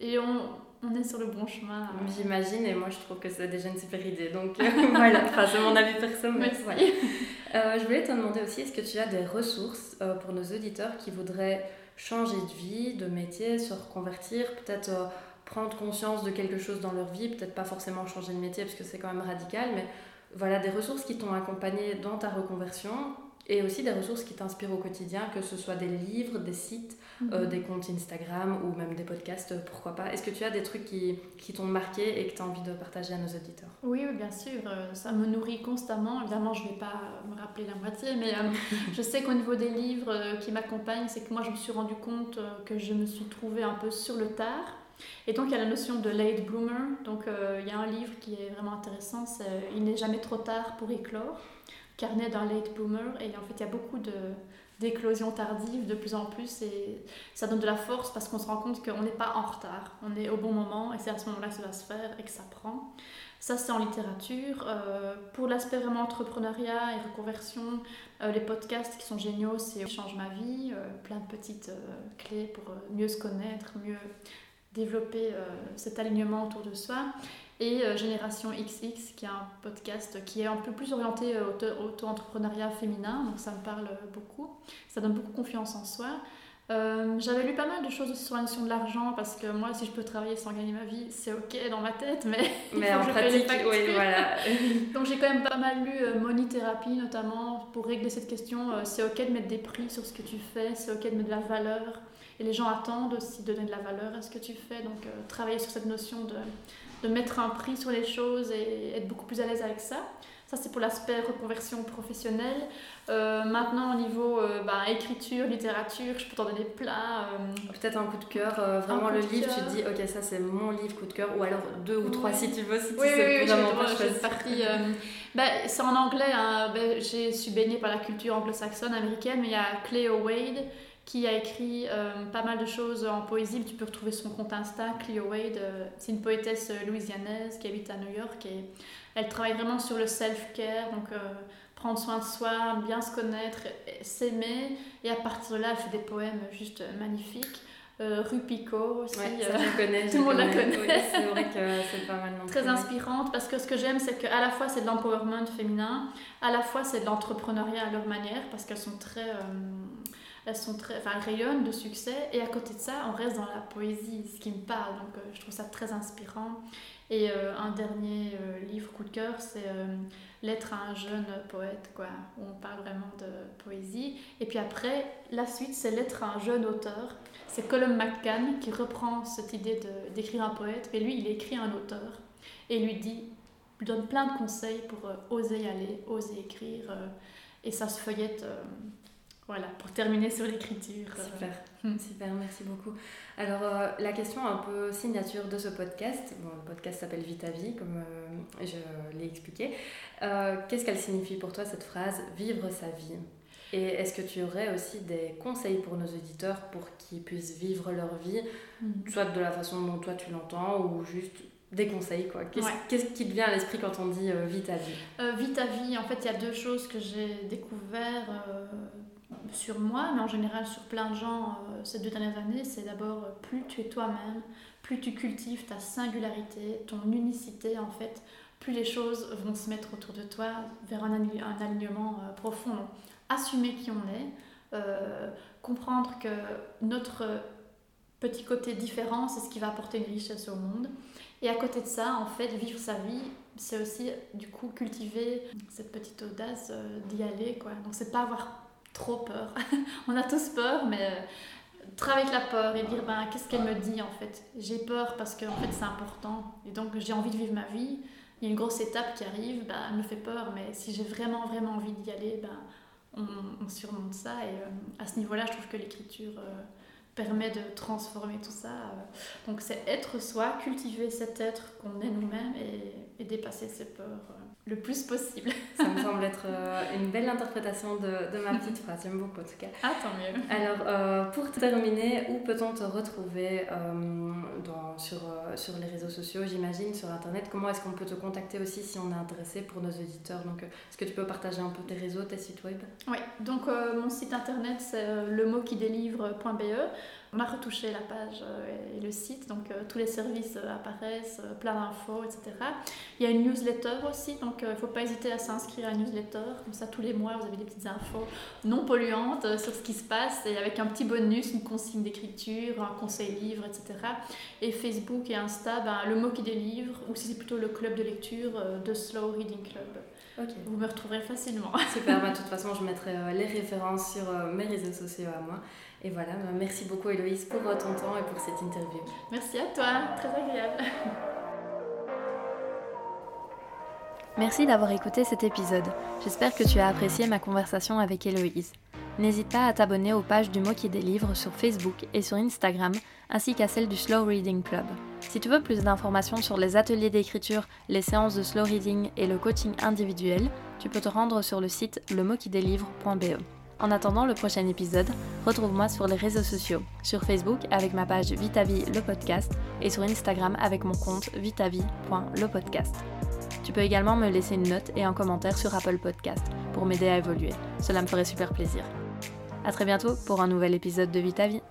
et on, on, est sur le bon chemin. J'imagine, et moi je trouve que c'est déjà une super idée. Donc voilà, c'est mon avis personnel. je voulais te demander aussi, est-ce que tu as des ressources pour nos auditeurs qui voudraient changer de vie, de métier, se reconvertir, peut-être prendre conscience de quelque chose dans leur vie, peut-être pas forcément changer de métier parce que c'est quand même radical, mais voilà des ressources qui t'ont accompagné dans ta reconversion et aussi des ressources qui t'inspirent au quotidien, que ce soit des livres, des sites, euh, mhm. des comptes Instagram ou même des podcasts, euh, pourquoi pas. Est-ce que tu as des trucs qui, qui t'ont marqué et que tu as envie de partager à nos auditeurs? Oui, oui, bien sûr. Euh, ça me nourrit constamment. Évidemment, je ne vais pas me rappeler la moitié, mais je sais qu'au niveau des livres qui m'accompagnent, c'est que moi, je me suis rendu compte que je me suis trouvée un peu sur le tard. Et donc, il y a la notion de late bloomer. Donc, il y a un livre qui est vraiment intéressant, c'est Il n'est jamais trop tard pour éclore carnet d'un late bloomer. Et en fait, il y a beaucoup d'éclosions tardives de plus en plus et ça donne de la force parce qu'on se rend compte qu'on n'est pas en retard, on est au bon moment et c'est à ce moment-là que ça va se faire et que ça prend. Ça, c'est en littérature. Euh, pour l'aspect vraiment entrepreneuriat et reconversion, euh, les podcasts qui sont géniaux, c'est Change ma vie, euh, plein de petites clés pour mieux se connaître, mieux développer cet alignement autour de soi et euh, Génération XX, qui est un podcast qui est un peu plus orienté euh, au auto-entrepreneuriat féminin, donc ça me parle beaucoup. Ça donne beaucoup confiance en soi. Euh, j'avais lu pas mal de choses aussi sur la notion de l'argent parce que moi, si je peux travailler sans gagner ma vie, c'est ok dans ma tête, mais, mais en pratique, oui, voilà. Donc j'ai quand même pas mal lu Money Therapy notamment pour régler cette question. c'est ok de mettre des prix sur ce que tu fais, c'est ok de mettre de la valeur. Et les gens attendent aussi de donner de la valeur à ce que tu fais. Donc travailler sur cette notion de de mettre un prix sur les choses et être beaucoup plus à l'aise avec ça. Ça, c'est pour l'aspect reconversion professionnelle. Euh, maintenant, au niveau euh, bah, écriture, littérature, je peux t'en donner plein. Euh, Peut-être un coup de cœur, vraiment le livre, tu te dis, ok, ça c'est mon livre coup de cœur, ou alors deux ou trois si tu veux, si oui, tu sais oui, vraiment pas choisir. bah, c'est en anglais, hein. bah, j'ai suis baignée par la culture anglo-saxonne, américaine, mais il y a Cleo Wade qui a écrit euh, pas mal de choses en poésie. Tu peux retrouver son compte Insta, Cleo Wade. Euh, c'est une poétesse euh, louisianaise qui habite à New York et elle travaille vraiment sur le self-care, donc prendre soin de soi, bien se connaître, s'aimer. Et à partir de là, elle fait des poèmes juste magnifiques. rue Picot aussi. Ouais, ça, je connais, tout le monde la connaît. c'est vrai que c'est pas mal Très inspirante parce que ce que j'aime, c'est qu'à la fois c'est de l'empowerment féminin, à la fois c'est de l'entrepreneuriat à leur manière parce qu'elles sont très elles sont très, enfin, rayonnent de succès. Et à côté de ça, on reste dans la poésie, ce qui me parle. Donc, je trouve ça très inspirant. Et euh, un dernier euh, livre coup de cœur, c'est euh, Lettre à un jeune poète, quoi, où on parle vraiment de poésie. Et puis après, la suite, c'est Lettre à un jeune auteur. C'est Colum McCann qui reprend cette idée d'écrire un poète, mais lui, il écrit un auteur et lui dit, lui donne plein de conseils pour oser y aller, oser écrire. et ça se feuillette voilà, pour terminer sur l'écriture. Super, hmm. super, merci beaucoup. Alors, euh, la question un peu signature de ce podcast, bon, le podcast s'appelle Vite à vie, comme euh, je l'ai expliqué. Euh, qu'est-ce qu'elle signifie pour toi, cette phrase Vivre sa vie? Et est-ce que tu aurais aussi des conseils pour nos auditeurs pour qu'ils puissent vivre leur vie, hmm. soit de la façon dont toi tu l'entends, ou juste des conseils quoi? Qu'est-ce qui te vient à l'esprit quand on dit vite à vie? Vite à vie, en fait, il y a deux choses que j'ai découvert sur moi, mais en général sur plein de gens euh, ces deux dernières années, c'est d'abord euh, plus tu es toi-même, plus tu cultives ta singularité, ton unicité en fait, plus les choses vont se mettre autour de toi vers un, alignement euh, profond. assumer qui on est, comprendre que notre petit côté différent, c'est ce qui va apporter une richesse au monde. Et à côté de ça, en fait, vivre sa vie, c'est aussi du coup cultiver cette petite audace d'y aller. Quoi. Donc c'est pas avoir trop peur. on a tous peur, mais euh, travailler avec la peur et dire ben, qu'est-ce qu'elle me dit en fait? J'ai peur parce que en fait, c'est important et donc j'ai envie de vivre ma vie. Il y a une grosse étape qui arrive, ben, elle me fait peur, mais si j'ai vraiment vraiment envie d'y aller, ben, on, surmonte ça. Et euh, à ce niveau-là, je trouve que l'écriture euh, permet de transformer tout ça. donc c'est être soi, cultiver cet être qu'on est nous-mêmes et, et, dépasser ses peurs le plus possible. Ça me semble être euh, une belle interprétation de, de ma petite phrase. J'aime beaucoup en tout cas. Ah, tant mieux. Alors, euh, pour terminer, où peut-on te retrouver euh, dans, sur, sur les réseaux sociaux, j'imagine, sur Internet? Comment est-ce qu'on peut te contacter aussi si on est intéressé pour nos auditeurs? Donc, est-ce que tu peux partager un peu tes réseaux, tes sites web? Oui, donc mon site internet, c'est le mot qui délivre.be. On a retouché la page euh, et le site, donc euh, tous les services euh, apparaissent, plein d'infos, etc. Il y a une newsletter aussi, donc il ne faut pas hésiter à s'inscrire à la newsletter. Comme ça, tous les mois, vous avez des petites infos non polluantes sur ce qui se passe et avec un petit bonus, une consigne d'écriture, un conseil livre, etc. Et Facebook et Insta, ben, le mot qui délivre, ou si c'est plutôt le club de lecture de Slow Reading Club. Vous me retrouverez facilement. Super, bah, de toute façon, je mettrai les références sur mes réseaux sociaux à moi. Et voilà, bah, merci beaucoup Héloïse pour ton temps et pour cette interview. Merci à toi, très agréable. Merci d'avoir écouté cet épisode. J'espère que tu as apprécié ma conversation avec Héloïse. N'hésite pas à t'abonner aux pages du mot qui délivre sur Facebook et sur Instagram, ainsi qu'à celle du Slow Reading Club. Si tu veux plus d'informations sur les ateliers d'écriture, les séances de slow reading et le coaching individuel, tu peux te rendre sur le site lemotquidélivre.be. En attendant le prochain épisode, retrouve-moi sur les réseaux sociaux, sur Facebook avec ma page Vitavi le podcast et sur Instagram avec mon compte vitavi.lepodcast. Tu peux également me laisser une note et un commentaire sur Apple Podcast pour m'aider à évoluer. Cela me ferait super plaisir. A très bientôt pour un nouvel épisode de Vitavi.